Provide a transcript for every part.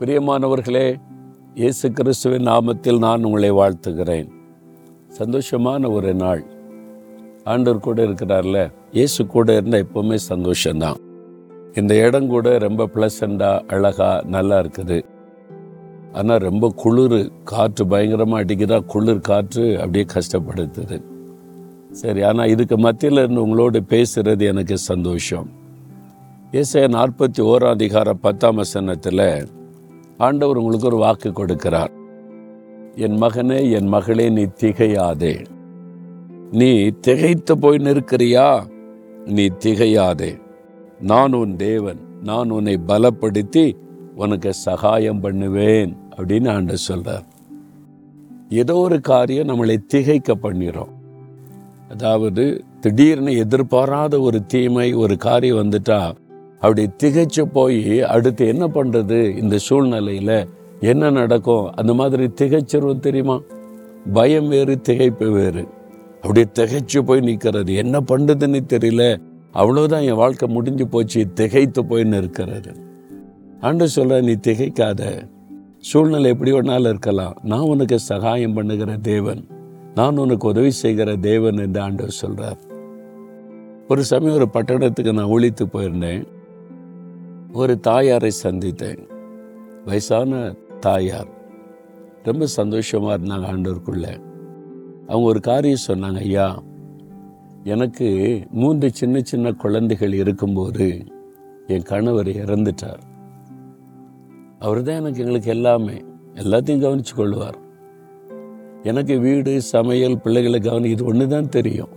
பிரியமானவர்களே இயேசு கிறிஸ்துவின் நாமத்தில் நான் உங்களை வாழ்த்துகிறேன். சந்தோஷமான ஒரு நாள். ஆண்டவர் கூட இருக்கிறார்ல இயேசு கூட இருந்தால் எப்போவுமே சந்தோஷம்தான். இந்த இடம் கூட ரொம்ப ப்ளசண்டாக அழகா நல்லா இருக்குது. ஆனால் ரொம்ப குளிர் காற்று பயங்கரமாக அடிக்கிறா குளிர் காற்று அப்படியே கஷ்டப்படுத்துது. சரி ஆனால் இதுக்கு மத்தியில் இருந்து உங்களோடு பேசுகிறது எனக்கு சந்தோஷம். ஏசாய நாற்பத்தி ஓராம் அதிகாரம் பத்தாம் வசனத்தில் ஆண்டவர் உங்களுக்கு ஒரு வாக்கு கொடுக்கிறார். என் மகனே என் மகளே நீ திகையாதே. நீ திகைத்து போய் நிற்கிறியா? நீ திகையாதே. நான் உன் தேவன் நான் உன்னை பலப்படுத்தி உனக்கு சகாயம் பண்ணுவேன் அப்படின்னு ஆண்டு சொல்றார். ஏதோ ஒரு காரியம் நம்மளை திகைக்க பண்ணிடும் அதாவது திடீர்னு எதிர்பாராத ஒரு தீமை ஒரு காரியம் வந்துட்டா அப்படி திகைச்சு போய் அடுத்து என்ன பண்ணுறது இந்த சூழ்நிலையில் என்ன நடக்கும்? அந்த மாதிரி திகைச்சிருவோம் தெரியுமா? பயம் வேறு திகைப்பு வேறு. அப்படியே திகைச்சு போய் நிற்கிறது என்ன பண்ணுறதுன்னு தெரியல. அவ்வளோதான் என் வாழ்க்கை முடிஞ்சு போச்சு. திகைத்து போய் நிற்கிறது. ஆண்டு சொல்ல நீ திகைக்காத. சூழ்நிலை எப்படி வேணாலும் இருக்கலாம். நான் உனக்கு சகாயம் பண்ணுகிற தேவன். நான் உனக்கு உதவி செய்கிற தேவன் என்று ஆண்டவர் சொல்கிறார் ஒரு சமயம் ஒரு பட்டணத்துக்கு நான் ஒழித்து போயிருந்தேன். ஒரு தாயாரை சந்தித்தேன். வயசான தாயார். ரொம்ப சந்தோஷமாக இருந்தாங்க ஆண்டவருக்குள்ளே. அவங்க ஒரு காரியம் சொன்னாங்க ஐயா எனக்கு மூன்று சின்ன சின்ன குழந்தைகள் இருக்கும்போது என் கணவர் இறந்துட்டார். அவர் தான் எனக்கு எங்களுக்கு எல்லாமே எல்லாத்தையும் கவனித்து கொள்வார். எனக்கு வீடு சமையல் பிள்ளைகளை கவனி இது ஒன்று தான் தெரியும்.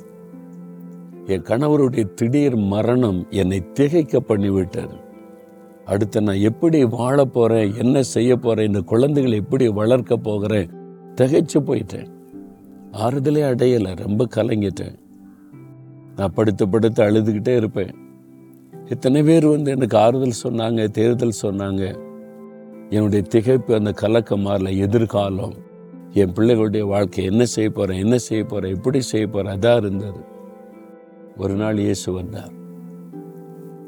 என் கணவருடைய திடீர் மரணம் என்னை திகைக்க பண்ணிவிட்டது. அடுத்து நான் எப்படி வாழ போறேன் என்ன செய்ய போறேன் இந்த குழந்தைகளை எப்படி வளர்க்க போகிறேன் திகைச்சு போயிட்டேன். ஆறுதலே அடையலை ரொம்ப கலங்கிட்டேன். நான் படுத்து படுத்து அழுதுகிட்டே இருப்பேன். எத்தனை பேர் வந்து எனக்கு ஆறுதல் சொன்னாங்க தேர்தல் சொன்னாங்க. என்னுடைய திகைப்பு அந்த கலக்கம் மாறல எதிர்காலம். என் பிள்ளைகளுடைய வாழ்க்கை என்ன செய்ய போறேன் என்ன செய்ய போறேன் எப்படி செய்ய போறேன் அதான் இருந்தது. ஒரு நாள் இயேசு வந்தார்.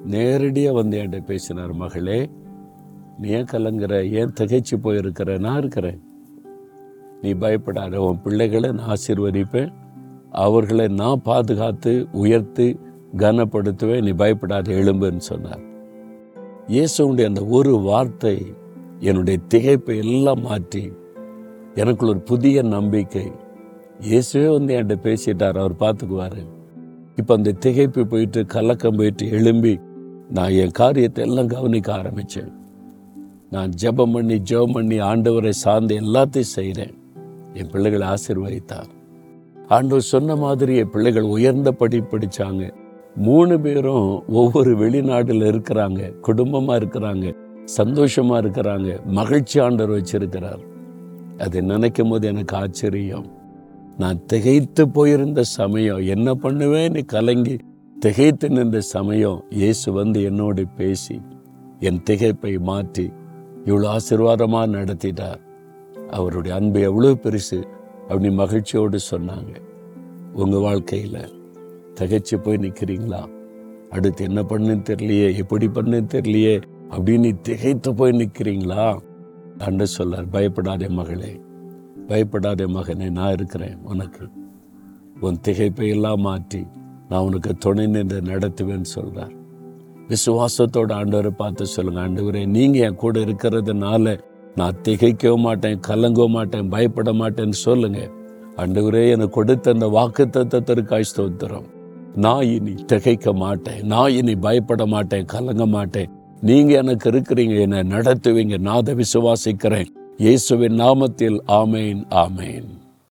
நேரடியாக வந்து என்கிட்ட பேசினார் மகளே நீ ஏன் கலங்குற? ஏன் திகைச்சு போயிருக்கிற? நான் இருக்கிறேன். நீ பயப்படாத உன் பிள்ளைகளை நான் ஆசீர்வதிப்பேன். அவர்களை நான் பாதுகாத்து உயர்த்தி கனப்படுத்துவேன். நீ பயப்படாத எழும்புன்னு சொன்னார். இயேசுடைய அந்த ஒரு வார்த்தை என்னுடைய திகைப்பை எல்லாம் மாற்றி எனக்குள்ள ஒரு புதிய நம்பிக்கை. இயேசுவே வந்து என்கிட்ட பேசிட்டார் அவர் பார்த்துக்குவார். இப்போ அந்த திகைப்பு போயிட்டு கலக்கம் போயிட்டு எழும்பி நான் என் காரியத்தை எல்லாம் கவனிக்க ஆரம்பித்தேன் நான் ஜெபம் பண்ணி ஜெபம் பண்ணி ஆண்டவரை சார்ந்து எல்லாத்தையும் செய்கிறேன் என் பிள்ளைகளை ஆசிர்வதித்தார். ஆண்டவர் சொன்ன மாதிரி என் பிள்ளைகள் உயர்ந்த படி படித்தாங்க மூணு பேரும் ஒவ்வொரு வெளிநாட்டில் இருக்கிறாங்க குடும்பமாக இருக்கிறாங்க சந்தோஷமாக இருக்கிறாங்க மகிழ்ச்சி ஆண்டவர் வச்சிருக்கிறார். அதை நினைக்கும் போது எனக்கு ஆச்சரியம். நான் திகைத்து போயிருந்த சமயம் என்ன பண்ணுவேன்னு கலங்கி திகைத்து நின்ற சமயம் இயேசு வந்து என்னோடு பேசி என் திகைப்பை மாற்றி இவ்வளோ ஆசீர்வாதமாக நடத்திட்டார். அவருடைய அன்பு எவ்வளோ பெருசு அப்படி மகிழ்ச்சியோடு சொன்னாங்க. உங்கள் வாழ்க்கையில் திகைச்சு போய் நிற்கிறீங்களா அடுத்து என்ன பண்ணுன்னு தெரியலையே எப்படி பண்ணுன்னு தெரியலையே அப்படின்னு திகைத்து போய் நிற்கிறீங்களா அண்ட சொல்லார் பயப்படாதே மகளே பயப்படாதே மகனே நான் இருக்கிறேன் உனக்கு. உன் திகைப்பை எல்லாம் மாற்றி நான் உனக்கு துணை நின்று நடத்துவேன்னு சொல்கிறார் விசுவாசத்தோட ஆண்டவரை பார்த்து சொல்லுங்க ஆண்டவரே நீங்கள் என் கூட இருக்கிறதுனால நான் திகைக்கவும் மாட்டேன் கலங்கவும் மாட்டேன் பயப்பட மாட்டேன்னு சொல்லுங்க. ஆண்டவரே எனக்கு கொடுத்த அந்த வாக்கு தத்துவத்திற்காய் ஸ்தோத்திரம். நான் இனி திகைக்க மாட்டேன் நான் இனி பயப்பட மாட்டேன் கலங்க மாட்டேன். நீங்கள் எனக்கு இருக்கிறீங்க என்னை நடத்துவீங்க நான் அதை விசுவாசிக்கிறேன். இயேசுவின் நாமத்தில் ஆமேன் ஆமேன்.